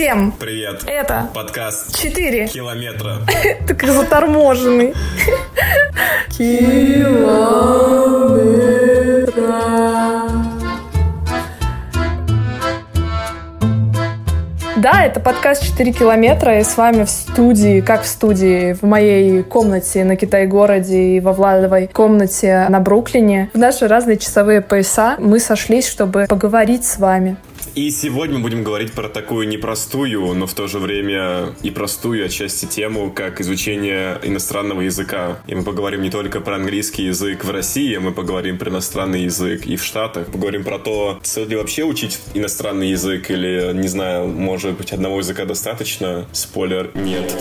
Всем Привет. это Подкаст четыре. километра. Ты как заторможенный. Да, это подкаст «4 километра», и с вами в студии, как в студии, в моей комнате на Китай-городе и во Владовой комнате на Бруклине. В наши разные часовые пояса мы сошлись, чтобы поговорить с вами. И сегодня мы будем говорить про такую непростую, но в то же время и простую отчасти тему, как изучение иностранного языка. И мы поговорим не только про английский язык в России, мы поговорим про иностранный язык и в Штатах. Поговорим про то, стоит ли вообще учить иностранный язык или, не знаю, может быть, одного языка достаточно. Спойлер, нет.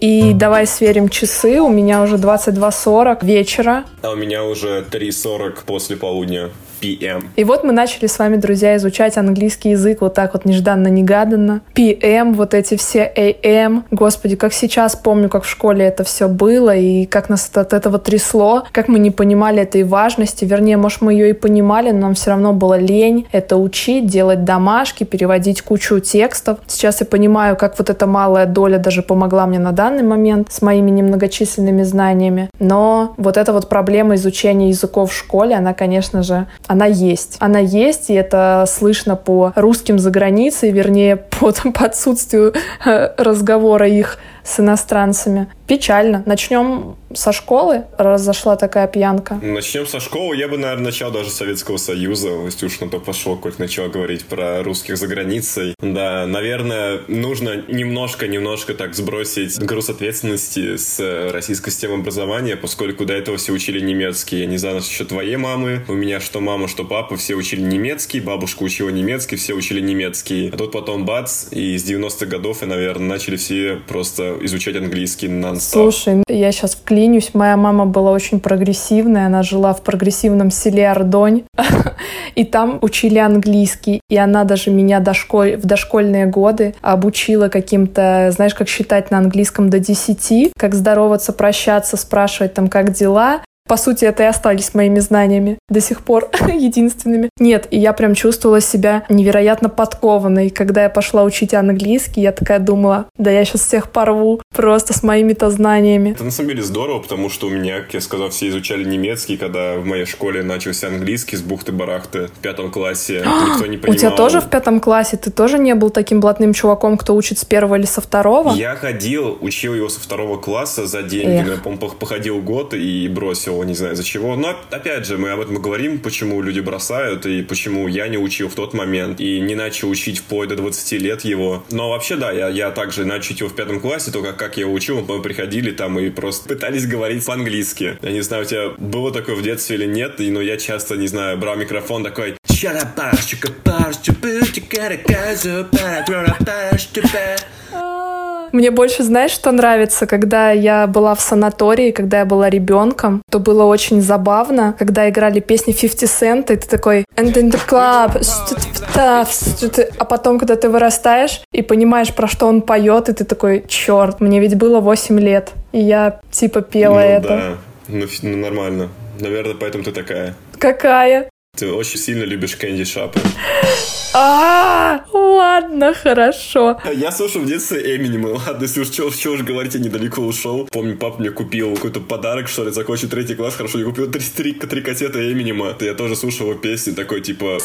И давай сверим часы. У меня уже 22.40 вечера. А у меня уже 3.40 после полудня. PM. И вот мы начали с вами, друзья, изучать английский язык вот так вот нежданно-негаданно. PM, вот эти все AM. Господи, как сейчас помню, как в школе это все было, и как нас от этого трясло, как мы не понимали этой важности. Вернее, может, мы ее и понимали, но нам все равно было лень это учить, делать домашки, переводить кучу текстов. Сейчас я понимаю, как вот эта малая доля даже помогла мне на данный момент с моими немногочисленными знаниями. Но вот эта вот проблема изучения языков в школе, она, конечно же, она есть. Она есть, и это слышно по русским за границей, вернее, по, по отсутствию э, разговора их с иностранцами. Печально. Начнем со школы. Разошла такая пьянка. Начнем со школы. Я бы, наверное, начал даже Советского Союза, если уж на то пошел, как начал говорить про русских за границей. Да, наверное, нужно немножко-немножко так сбросить груз ответственности с российской системы образования, поскольку до этого все учили немецкий. Я не знаю, что твоей мамы. У меня что мама, что папа, все учили немецкий, бабушка учила немецкий, все учили немецкий. А тут потом бац, и с 90-х годов, и, наверное, начали все просто изучать английский нон-стоп. Слушай, я сейчас вклинюсь. Моя мама была очень прогрессивная. Она жила в прогрессивном селе Ардонь. И там учили английский. И она даже меня дошколь... в дошкольные годы обучила каким-то, знаешь, как считать на английском до 10, как здороваться, прощаться, спрашивать там, как дела. По сути, это и остались моими знаниями до сих пор единственными. Нет, и я прям чувствовала себя невероятно подкованной. Когда я пошла учить английский, я такая думала, да я сейчас всех порву просто с моими-то знаниями. Это на самом деле здорово, потому что у меня, как я сказал, все изучали немецкий, когда в моей школе начался английский с бухты-барахты в пятом классе. Никто не понимал. У тебя тоже в пятом классе? Ты тоже не был таким блатным чуваком, кто учит с первого или со второго? Я ходил, учил его со второго класса за деньги. Эх. Я, по-моему, походил год и бросил, не знаю за чего. Но, опять же, мы об этом говорим, почему люди бросают и почему я не учил в тот момент и не начал учить вплоть до 20 лет его. Но вообще, да, я, я также начал учить его в пятом классе, только как я его учил, мы приходили там и просто пытались говорить по-английски. Я не знаю, у тебя было такое в детстве или нет, но я часто, не знаю, брал микрофон такой Мне больше, знаешь, что нравится? Когда я была в санатории, когда я была ребенком, то было очень забавно, когда играли песни 50 Cent, и ты такой «And in the club», а потом, когда ты вырастаешь и понимаешь, про что он поет, и ты такой «Черт, мне ведь было 8 лет, и я типа пела Ну это». да, ну, ну нормально. Наверное, поэтому ты такая. Какая? Ты очень сильно любишь Кэнди Шапы. А, ладно, хорошо. Я слушал в детстве Эминема. Ладно, если уж чего, уж говорить, я недалеко ушел. Помню, папа мне купил какой-то подарок, что ли, закончил третий класс. Хорошо, я купил три, три, три кассеты Эминема. Я тоже слушал его песни, такой типа...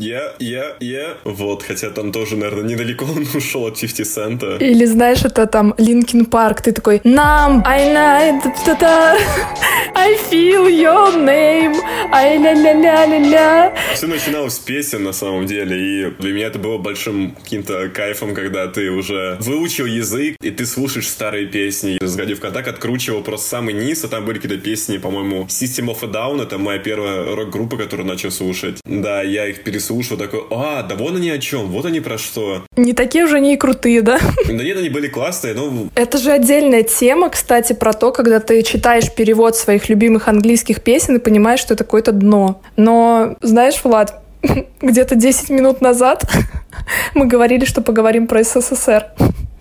Я, я, я. Вот, хотя там тоже, наверное, недалеко он ушел от 50 цента. Или знаешь, это там Linkin Park, ты такой Numb, I know, I feel your name, ай ля ля ля ля ля Все начиналось с песен, на самом деле, и для меня это было большим каким-то кайфом, когда ты уже выучил язык, и ты слушаешь старые песни. Сгодив контакт, откручивал просто самый низ, а там были какие-то песни, по-моему, System of a Down, это моя первая рок-группа, которую начал слушать. Да, я их переслушал, такой, а, да вон они о чем, вот они про что. Не такие уже они и крутые, да? Да нет, они были классные, но Это же отдельная тема, кстати, про то, когда ты читаешь перевод своих любимых английских песен и понимаешь, что это какое-то дно. Но, знаешь, Влад, где-то 10 минут назад мы говорили, что поговорим про СССР.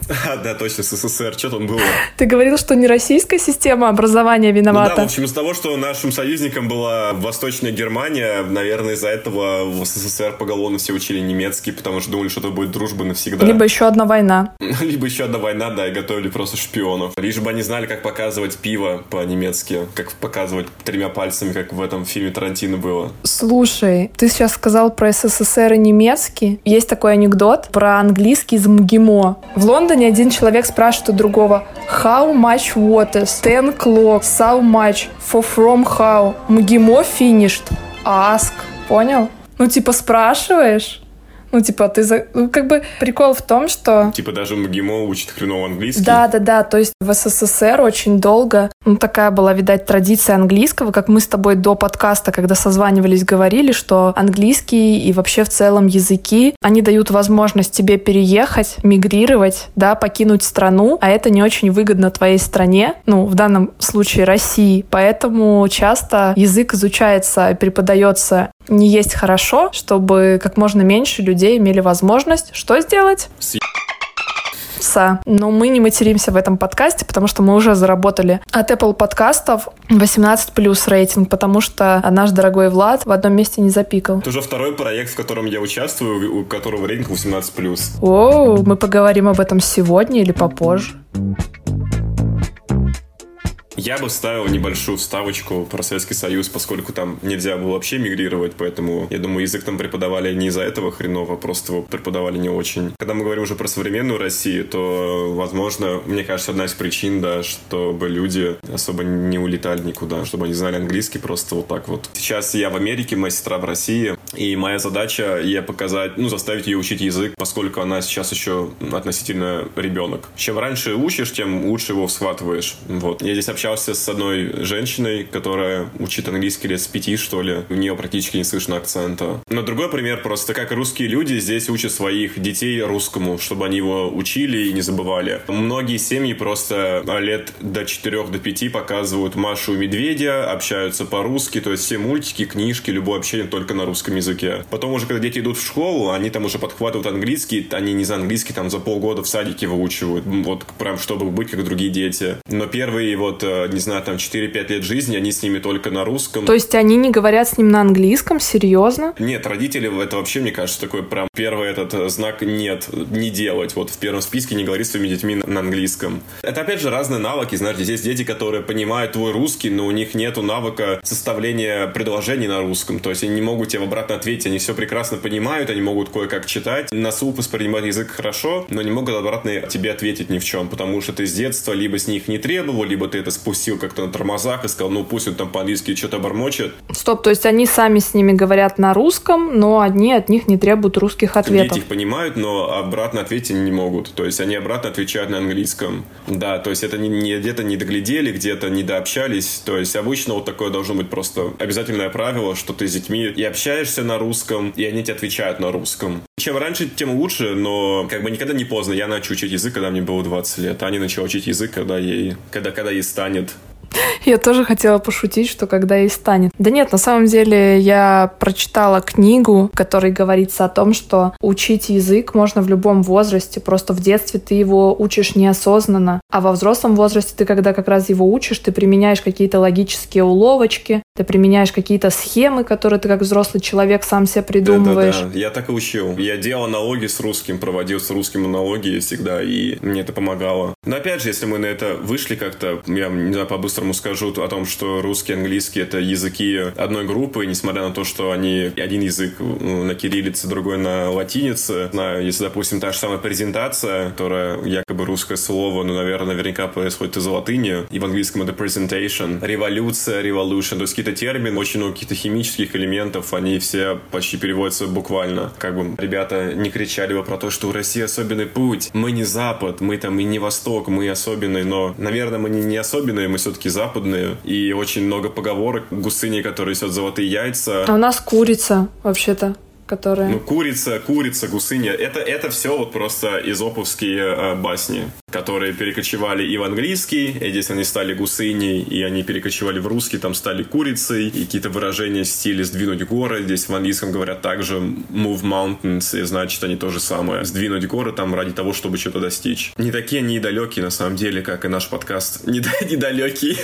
А, да, точно, СССР, что там было? Ты говорил, что не российская система образования виновата. Ну да, в общем, из того, что нашим союзником была Восточная Германия, наверное, из-за этого в СССР поголовно все учили немецкий, потому что думали, что это будет дружба навсегда. Либо еще одна война. Либо еще одна война, да, и готовили просто шпионов. Лишь бы они знали, как показывать пиво по-немецки, как показывать тремя пальцами, как в этом фильме Тарантино было. Слушай, ты сейчас сказал про СССР и немецкий. Есть такой анекдот про английский из МГИМО. В Лондоне один человек спрашивает у другого How much water? Ten clock. So much. For from how? МГИМО finished. Ask. Понял? Ну, типа, спрашиваешь, ну, типа, ты... За... Ну, как бы прикол в том, что... Типа даже МГИМО учит хреново английский. Да, да, да. То есть в СССР очень долго, ну, такая была, видать, традиция английского, как мы с тобой до подкаста, когда созванивались, говорили, что английский и вообще в целом языки, они дают возможность тебе переехать, мигрировать, да, покинуть страну, а это не очень выгодно твоей стране, ну, в данном случае России. Поэтому часто язык изучается и преподается не есть хорошо, чтобы как можно меньше людей имели возможность что сделать? Са. Но мы не материмся в этом подкасте, потому что мы уже заработали от Apple подкастов 18 плюс рейтинг, потому что наш дорогой Влад в одном месте не запикал. Это уже второй проект, в котором я участвую, у которого рейтинг 18 плюс. О, мы поговорим об этом сегодня или попозже. Я бы ставил небольшую вставочку про Советский Союз, поскольку там нельзя было вообще мигрировать, поэтому, я думаю, язык там преподавали не из-за этого хреново, просто его преподавали не очень. Когда мы говорим уже про современную Россию, то, возможно, мне кажется, одна из причин, да, чтобы люди особо не улетали никуда, чтобы они знали английский просто вот так вот. Сейчас я в Америке, моя сестра в России, и моя задача ей показать, ну, заставить ее учить язык, поскольку она сейчас еще относительно ребенок. Чем раньше учишь, тем лучше его схватываешь. Вот. Я здесь общался с одной женщиной, которая учит английский лет с пяти, что ли. У нее практически не слышно акцента. Но другой пример просто, как русские люди здесь учат своих детей русскому, чтобы они его учили и не забывали. Многие семьи просто лет до четырех, до пяти показывают Машу и Медведя, общаются по-русски, то есть все мультики, книжки, любое общение только на русском языке. Потом уже, когда дети идут в школу, они там уже подхватывают английский, они не за английский там за полгода в садике выучивают, вот прям чтобы быть как другие дети. Но первые вот э, не знаю, там 4-5 лет жизни, они с ними только на русском. То есть они не говорят с ним на английском? Серьезно? Нет, родители, это вообще, мне кажется, такой прям первый этот э, знак «нет», не делать. Вот в первом списке не говорить с своими детьми на английском. Это, опять же, разные навыки, знаешь, здесь дети, которые понимают твой русский, но у них нету навыка составления предложений на русском. То есть они не могут тебе в обратно ответить, они все прекрасно понимают, они могут кое-как читать, на слух воспринимать язык хорошо, но не могут обратно тебе ответить ни в чем, потому что ты с детства либо с них не требовал, либо ты это спустил как-то на тормозах и сказал, ну пусть он там по-английски что-то бормочет. Стоп, то есть они сами с ними говорят на русском, но одни от них не требуют русских ответов. Дети их понимают, но обратно ответить не могут. То есть они обратно отвечают на английском. Да, то есть это не, не где-то не доглядели, где-то не дообщались. То есть обычно вот такое должно быть просто обязательное правило, что ты с детьми и общаешься на русском, и они тебе отвечают на русском. Чем раньше, тем лучше, но как бы никогда не поздно. Я начал учить язык, когда мне было 20 лет. Аня начала учить язык, когда ей, когда, когда ей станет я тоже хотела пошутить, что когда ей станет. Да нет, на самом деле я прочитала книгу, в которой говорится о том, что учить язык можно в любом возрасте. Просто в детстве ты его учишь неосознанно, а во взрослом возрасте ты, когда как раз его учишь, ты применяешь какие-то логические уловочки, ты применяешь какие-то схемы, которые ты как взрослый человек сам себе придумываешь. Да, да, да. Я так и учил. Я делал аналоги с русским, проводил с русским аналогии всегда, и мне это помогало. Но опять же, если мы на это вышли как-то, я не знаю, по-быстрому скажу, скажу о том, что русский и английский — это языки одной группы, несмотря на то, что они один язык ну, на кириллице, другой на латинице. Знаю, если, допустим, та же самая презентация, которая якобы русское слово, но, наверное, наверняка происходит из латыни, и в английском это presentation, революция, revolution, то есть какие-то термины, очень много каких-то химических элементов, они все почти переводятся буквально. Как бы ребята не кричали бы про то, что у России особенный путь, мы не Запад, мы там и не Восток, мы особенный, но, наверное, мы не, не особенные, мы все-таки Запад, западные, и очень много поговорок. Гусыни, которые несет золотые яйца. А у нас курица, вообще-то. Которые... Ну, курица, курица, гусыня. Это, это все вот просто изоповские э, басни, которые перекочевали и в английский, и здесь они стали гусыней, и они перекочевали в русский, там стали курицей, и какие-то выражения в стиле «сдвинуть горы». Здесь в английском говорят также «move mountains», и значит они то же самое. «Сдвинуть горы» там ради того, чтобы что-то достичь. Не такие они и далекие, на самом деле, как и наш подкаст. Недалекий.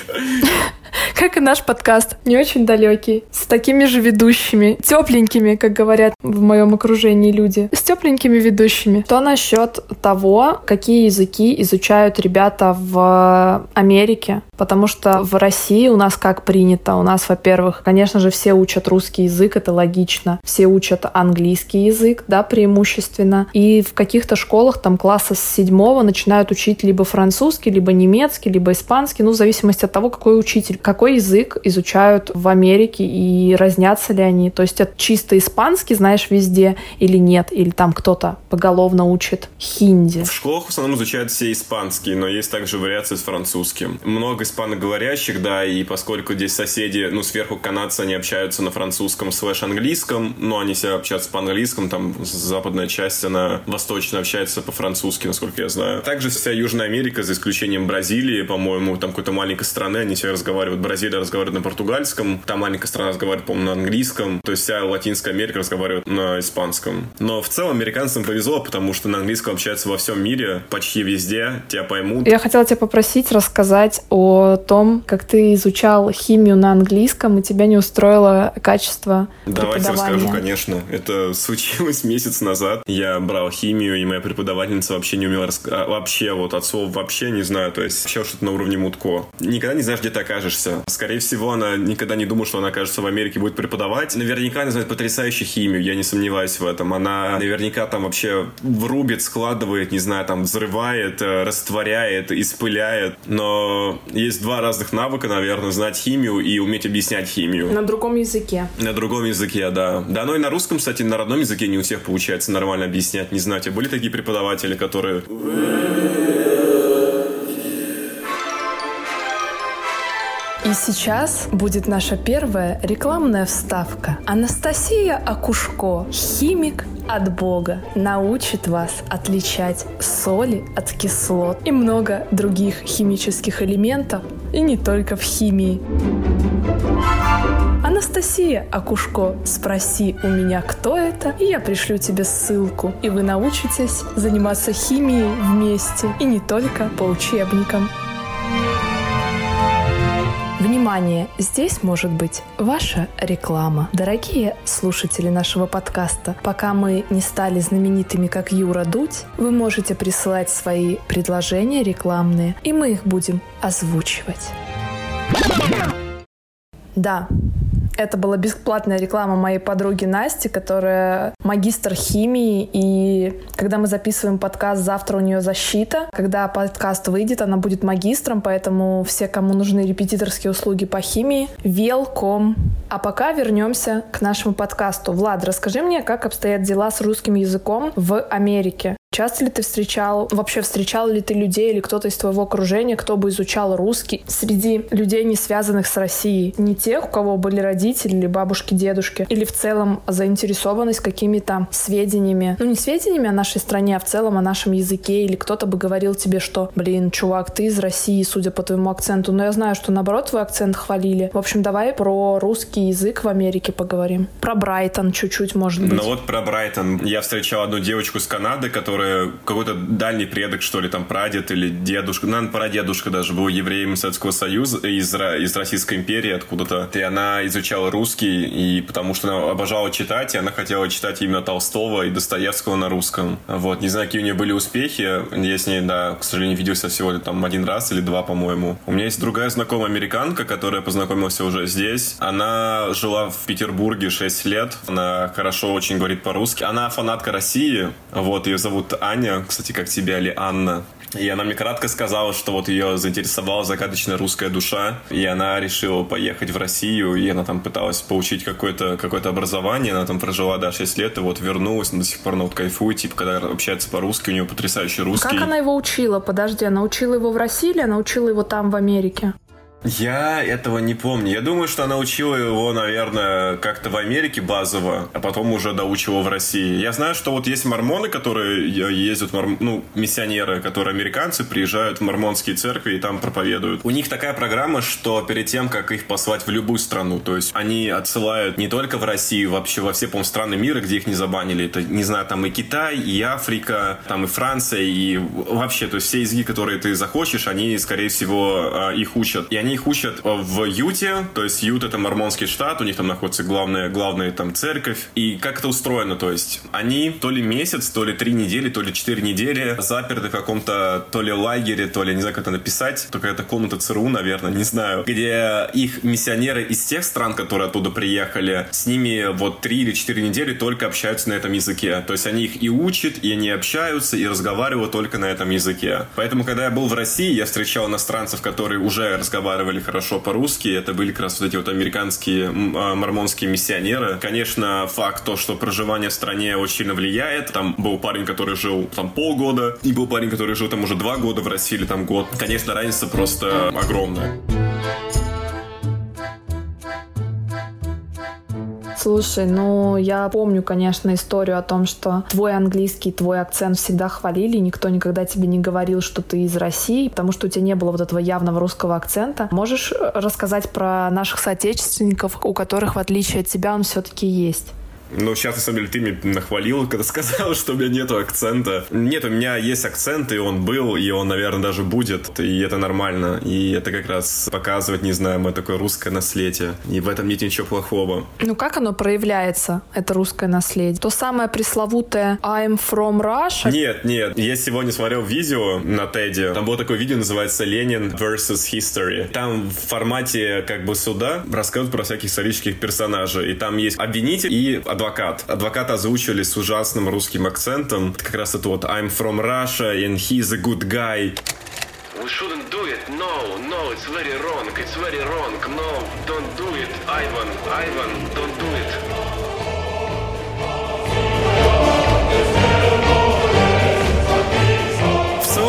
Как и наш подкаст. Не очень далекий. С такими же ведущими. Тепленькими, как говорят в моем окружении люди. С тепленькими ведущими. То насчет того, какие языки изучают ребята в Америке. Потому что в России у нас как принято? У нас, во-первых, конечно же, все учат русский язык, это логично. Все учат английский язык, да, преимущественно. И в каких-то школах там класса с седьмого начинают учить либо французский, либо немецкий, либо испанский, ну, в зависимости от того, какой учитель. Какой язык изучают в Америке и разнятся ли они? То есть это чисто испанский, знаешь, везде или нет? Или там кто-то поголовно учит хинди? В школах в основном изучают все испанские, но есть также вариации с французским. Много испаноговорящих, да, и поскольку здесь соседи, ну, сверху канадцы, они общаются на французском слэш английском, но они все общаются по-английскому, там западная часть, она восточно общается по-французски, насколько я знаю. Также вся Южная Америка, за исключением Бразилии, по-моему, там какой-то маленькой страны, они все разговаривают, Бразилия разговаривает на португальском, там маленькая страна разговаривает, по-моему, на английском, то есть вся Латинская Америка разговаривает на испанском. Но в целом американцам повезло, потому что на английском общаются во всем мире, почти везде, тебя поймут. Я хотела тебя попросить рассказать о о том, как ты изучал химию на английском, и тебя не устроило качество Давайте расскажу, конечно. Это случилось месяц назад. Я брал химию, и моя преподавательница вообще не умела рассказать. Вообще, вот от слова вообще не знаю. То есть вообще что-то на уровне мутко. Никогда не знаешь, где ты окажешься. Скорее всего, она никогда не думала, что она окажется в Америке, будет преподавать. Наверняка она знает потрясающую химию, я не сомневаюсь в этом. Она наверняка там вообще врубит, складывает, не знаю, там взрывает, э, растворяет, испыляет. Но есть два разных навыка, наверное, знать химию и уметь объяснять химию. На другом языке. На другом языке, да. Да, но и на русском, кстати, на родном языке не у всех получается нормально объяснять. Не знаю, были такие преподаватели, которые... И сейчас будет наша первая рекламная вставка. Анастасия Акушко, химик от Бога, научит вас отличать соли от кислот и много других химических элементов, и не только в химии. Анастасия Акушко, спроси у меня, кто это, и я пришлю тебе ссылку, и вы научитесь заниматься химией вместе, и не только по учебникам. Внимание! Здесь может быть ваша реклама. Дорогие слушатели нашего подкаста, пока мы не стали знаменитыми, как Юра Дудь, вы можете присылать свои предложения рекламные, и мы их будем озвучивать. Да, это была бесплатная реклама моей подруги Насти, которая магистр химии. И когда мы записываем подкаст, завтра у нее защита. Когда подкаст выйдет, она будет магистром, поэтому все, кому нужны репетиторские услуги по химии, welcome. А пока вернемся к нашему подкасту. Влад, расскажи мне, как обстоят дела с русским языком в Америке. Часто ли ты встречал, вообще встречал ли ты людей или кто-то из твоего окружения, кто бы изучал русский среди людей, не связанных с Россией? Не тех, у кого были родители или бабушки, дедушки, или в целом заинтересованность какими-то сведениями, ну не сведениями о нашей стране, а в целом о нашем языке, или кто-то бы говорил тебе, что, блин, чувак, ты из России, судя по твоему акценту, но я знаю, что наоборот твой акцент хвалили. В общем, давай про русский язык в Америке поговорим. Про Брайтон чуть-чуть, может быть. Ну вот про Брайтон. Я встречал одну девочку из Канады, которая который какой-то дальний предок, что ли, там прадед или дедушка, наверное, прадедушка даже был евреем Советского Союза, из, из Российской империи откуда-то. И она изучала русский, и потому что она обожала читать, и она хотела читать именно Толстого и Достоевского на русском. Вот, не знаю, какие у нее были успехи. Я с ней, да, к сожалению, виделся всего там один раз или два, по-моему. У меня есть другая знакомая американка, которая познакомилась уже здесь. Она жила в Петербурге 6 лет. Она хорошо очень говорит по-русски. Она фанатка России. Вот, ее зовут Аня, кстати, как тебя, или Анна. И она мне кратко сказала, что вот ее заинтересовала загадочная русская душа, и она решила поехать в Россию, и она там пыталась получить какое-то какое образование, она там прожила, да, 6 лет, и вот вернулась, но до сих пор, ну, вот кайфует, типа, когда общается по-русски, у нее потрясающий русский. Как она его учила? Подожди, она учила его в России или она учила его там, в Америке? Я этого не помню. Я думаю, что она учила его, наверное, как-то в Америке базово, а потом уже доучила в России. Я знаю, что вот есть мормоны, которые ездят, ну, миссионеры, которые американцы, приезжают в мормонские церкви и там проповедуют. У них такая программа, что перед тем, как их послать в любую страну, то есть они отсылают не только в Россию, вообще во все, по страны мира, где их не забанили. Это, не знаю, там и Китай, и Африка, там и Франция, и вообще, то есть все языки, которые ты захочешь, они, скорее всего, а, их учат. И они их учат в Юте, то есть Ют это мормонский штат, у них там находится главная, главная там церковь. И как это устроено, то есть они то ли месяц, то ли три недели, то ли четыре недели заперты в каком-то то ли лагере, то ли, не знаю, как это написать, только это комната ЦРУ, наверное, не знаю, где их миссионеры из тех стран, которые оттуда приехали, с ними вот три или четыре недели только общаются на этом языке. То есть они их и учат, и они общаются, и разговаривают только на этом языке. Поэтому, когда я был в России, я встречал иностранцев, которые уже разговаривали хорошо по-русски. Это были как раз вот эти вот американские а, мормонские миссионеры. Конечно, факт то, что проживание в стране очень сильно влияет. Там был парень, который жил там полгода, и был парень, который жил там уже два года в России или там год. Конечно, разница просто огромная. Слушай, ну я помню, конечно, историю о том, что твой английский, твой акцент всегда хвалили, никто никогда тебе не говорил, что ты из России, потому что у тебя не было вот этого явного русского акцента. Можешь рассказать про наших соотечественников, у которых, в отличие от тебя, он все-таки есть? Ну, сейчас, на самом деле, ты меня нахвалил, когда сказал, что у меня нету акцента. Нет, у меня есть акцент, и он был, и он, наверное, даже будет, и это нормально. И это как раз показывает, не знаю, мое такое русское наследие. И в этом нет ничего плохого. Ну, как оно проявляется, это русское наследие? То самое пресловутое I'm from Russia? Нет, нет. Я сегодня смотрел видео на Теди. Там было такое видео, называется «Ленин versus History». Там в формате как бы суда рассказывают про всяких исторических персонажей. И там есть обвинитель и адвокат. Адвоката озвучивали с ужасным русским акцентом. Это как раз это вот I'm from Russia and he's a good guy. We shouldn't do it. No, no, it's very wrong. It's very wrong. No, don't do it. Ivan, Ivan, don't do it.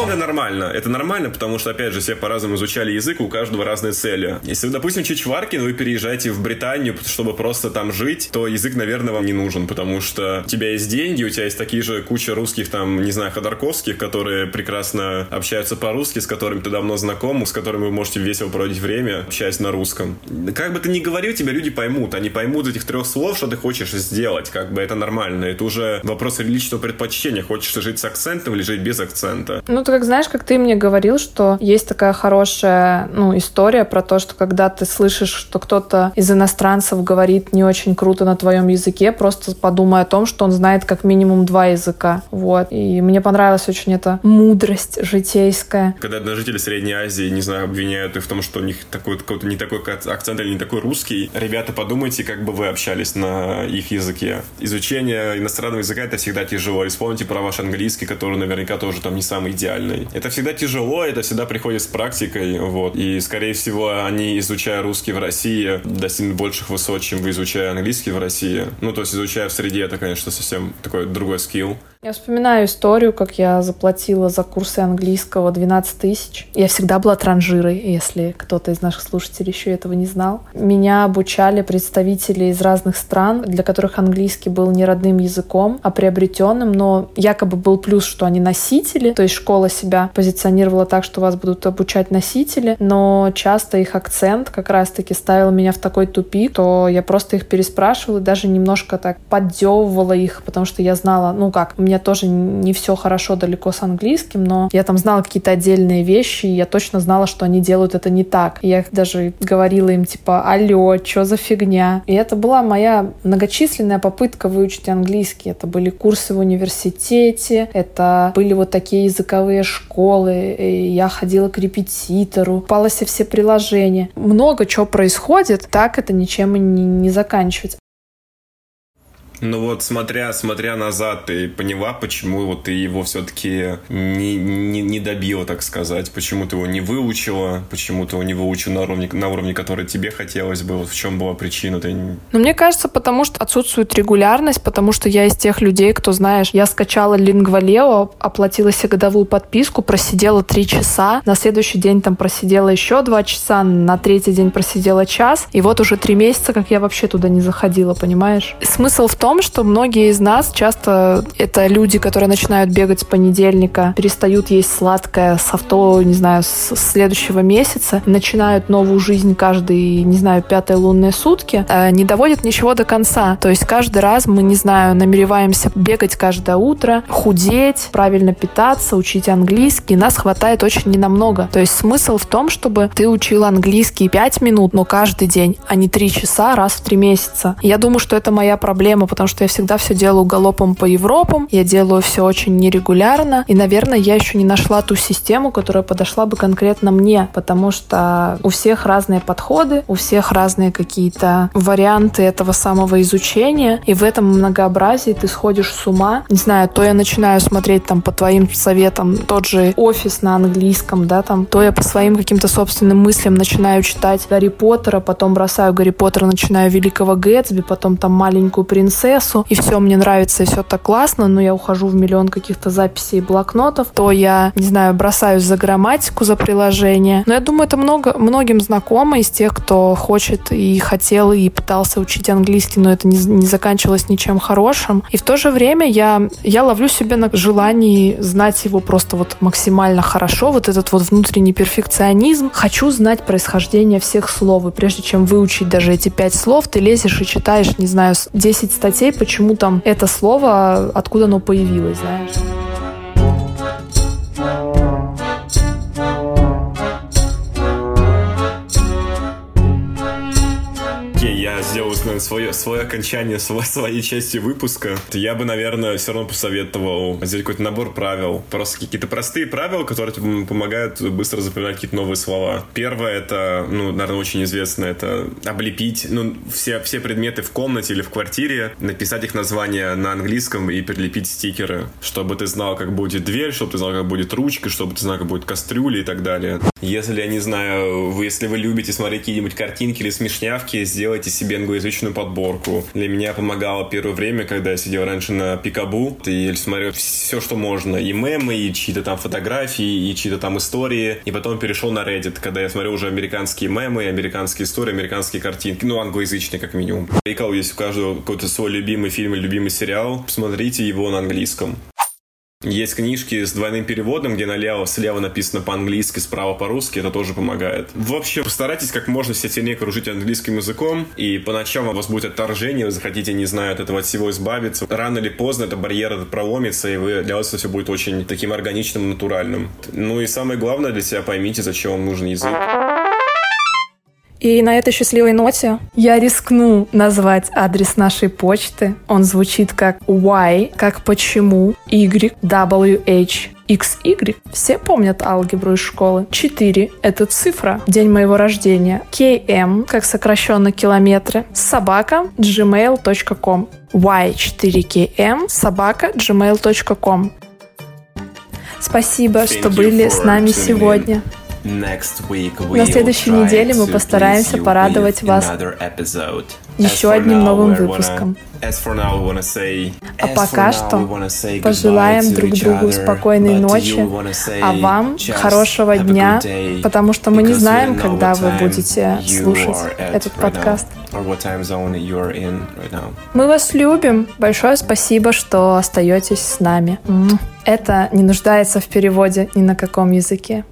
Это нормально. Это нормально, потому что, опять же, все по-разному изучали язык, у каждого разные цели. Если, допустим, Чичваркин, вы переезжаете в Британию, чтобы просто там жить, то язык, наверное, вам не нужен, потому что у тебя есть деньги, у тебя есть такие же куча русских, там, не знаю, ходорковских, которые прекрасно общаются по-русски, с которыми ты давно знаком, с которыми вы можете весело проводить время, общаясь на русском. Как бы ты ни говорил, тебя люди поймут. Они поймут этих трех слов, что ты хочешь сделать. Как бы это нормально. Это уже вопрос личного предпочтения. Хочешь ты жить с акцентом или жить без акцента. Ну, ты как знаешь, как ты мне говорил, что есть такая хорошая ну, история про то, что когда ты слышишь, что кто-то из иностранцев говорит не очень круто на твоем языке, просто подумай о том, что он знает как минимум два языка. Вот. И мне понравилась очень эта мудрость житейская. Когда жители Средней Азии, не знаю, обвиняют их в том, что у них такой какой-то не такой акцент или не такой русский, ребята, подумайте, как бы вы общались на их языке. Изучение иностранного языка это всегда тяжело. И вспомните про ваш английский, который наверняка тоже там не самый идеальный идеальной. Это всегда тяжело, это всегда приходит с практикой, вот. И, скорее всего, они, изучая русский в России, достигнут больших высот, чем вы изучая английский в России. Ну, то есть, изучая в среде, это, конечно, совсем такой другой скилл. Я вспоминаю историю, как я заплатила за курсы английского 12 тысяч. Я всегда была транжирой, если кто-то из наших слушателей еще этого не знал. Меня обучали представители из разных стран, для которых английский был не родным языком, а приобретенным, но якобы был плюс, что они носители, то есть школа себя позиционировала так, что вас будут обучать носители, но часто их акцент как раз-таки ставил меня в такой тупик, то я просто их переспрашивала и даже немножко так поддевывала их, потому что я знала, ну как, у меня меня тоже не все хорошо далеко с английским, но я там знала какие-то отдельные вещи, и я точно знала, что они делают это не так. Я даже говорила им, типа, алло, что за фигня? И это была моя многочисленная попытка выучить английский. Это были курсы в университете, это были вот такие языковые школы, и я ходила к репетитору, попалась все приложения. Много чего происходит, так это ничем и не, не заканчивается. Ну вот, смотря, смотря назад, ты поняла, почему вот ты его все-таки не, не, не добила, так сказать? Почему ты его не выучила? Почему ты его не выучил на уровне, на уровне, который тебе хотелось бы? Вот в чем была причина? Ты... Ну, мне кажется, потому что отсутствует регулярность, потому что я из тех людей, кто, знаешь, я скачала Лингвалео, оплатила себе годовую подписку, просидела три часа, на следующий день там просидела еще два часа, на третий день просидела час, и вот уже три месяца, как я вообще туда не заходила, понимаешь? Смысл в том, том, что многие из нас часто это люди, которые начинают бегать с понедельника, перестают есть сладкое с авто, не знаю, с следующего месяца, начинают новую жизнь каждый, не знаю, пятые лунные сутки, э, не доводят ничего до конца. То есть каждый раз мы, не знаю, намереваемся бегать каждое утро, худеть, правильно питаться, учить английский. Нас хватает очень ненамного. То есть смысл в том, чтобы ты учил английский 5 минут, но каждый день, а не 3 часа раз в 3 месяца. Я думаю, что это моя проблема, потому что я всегда все делаю галопом по Европам, я делаю все очень нерегулярно, и, наверное, я еще не нашла ту систему, которая подошла бы конкретно мне, потому что у всех разные подходы, у всех разные какие-то варианты этого самого изучения, и в этом многообразии ты сходишь с ума. Не знаю, то я начинаю смотреть там по твоим советам тот же офис на английском, да, там, то я по своим каким-то собственным мыслям начинаю читать Гарри Поттера, потом бросаю Гарри Поттера, начинаю Великого Гэтсби, потом там маленькую принцессу, принцессу, и все мне нравится, и все так классно, но я ухожу в миллион каких-то записей и блокнотов, то я, не знаю, бросаюсь за грамматику, за приложение. Но я думаю, это много, многим знакомо из тех, кто хочет и хотел, и пытался учить английский, но это не, не заканчивалось ничем хорошим. И в то же время я, я ловлю себя на желании знать его просто вот максимально хорошо, вот этот вот внутренний перфекционизм. Хочу знать происхождение всех слов, и прежде чем выучить даже эти пять слов, ты лезешь и читаешь, не знаю, 10 статей статей, почему там это слово, откуда оно появилось, знаешь. Наверное, свое, свое окончание свой, своей части выпуска, я бы, наверное, все равно посоветовал взять какой-то набор правил. Просто какие-то простые правила, которые тебе помогают быстро запоминать какие-то новые слова. Первое, это, ну, наверное, очень известно, это облепить, ну, все, все предметы в комнате или в квартире, написать их название на английском и прилепить стикеры, чтобы ты знал, как будет дверь, чтобы ты знал, как будет ручка, чтобы ты знал, как будет кастрюля и так далее. Если, я не знаю, вы, если вы любите смотреть какие-нибудь картинки или смешнявки, сделайте себе англоязычную отличную подборку. Для меня помогало первое время, когда я сидел раньше на Пикабу, и смотрел все, что можно. И мемы, и чьи-то там фотографии, и чьи-то там истории. И потом перешел на Reddit, когда я смотрел уже американские мемы, американские истории, американские картинки. Ну, англоязычные, как минимум. И кого есть у каждого какой-то свой любимый фильм или любимый сериал, посмотрите его на английском. Есть книжки с двойным переводом, где налево, слева написано по-английски, справа по-русски, это тоже помогает. Вообще, постарайтесь как можно сильнее кружить английским языком, и поначалу у вас будет отторжение, вы захотите, не знаю, от этого всего избавиться. Рано или поздно этот барьер этот проломится, и вы, для вас все будет очень таким органичным, натуральным. Ну и самое главное для себя поймите, зачем вам нужен язык. И на этой счастливой ноте я рискну назвать адрес нашей почты. Он звучит как Y, как почему, Y, W, H, XY. Все помнят алгебру из школы. 4 — это цифра, день моего рождения. KM, как сокращенно километры. Собака gmail.com. Y4KM собака gmail.com. Спасибо, Thank что были с нами сегодня. На следующей неделе мы постараемся порадовать вас еще одним новым выпуском. А пока что пожелаем друг другу спокойной ночи, а вам хорошего дня, потому что мы не знаем, когда вы будете слушать этот подкаст. Мы вас любим. Большое спасибо, что остаетесь с нами. Это не нуждается в переводе ни на каком языке.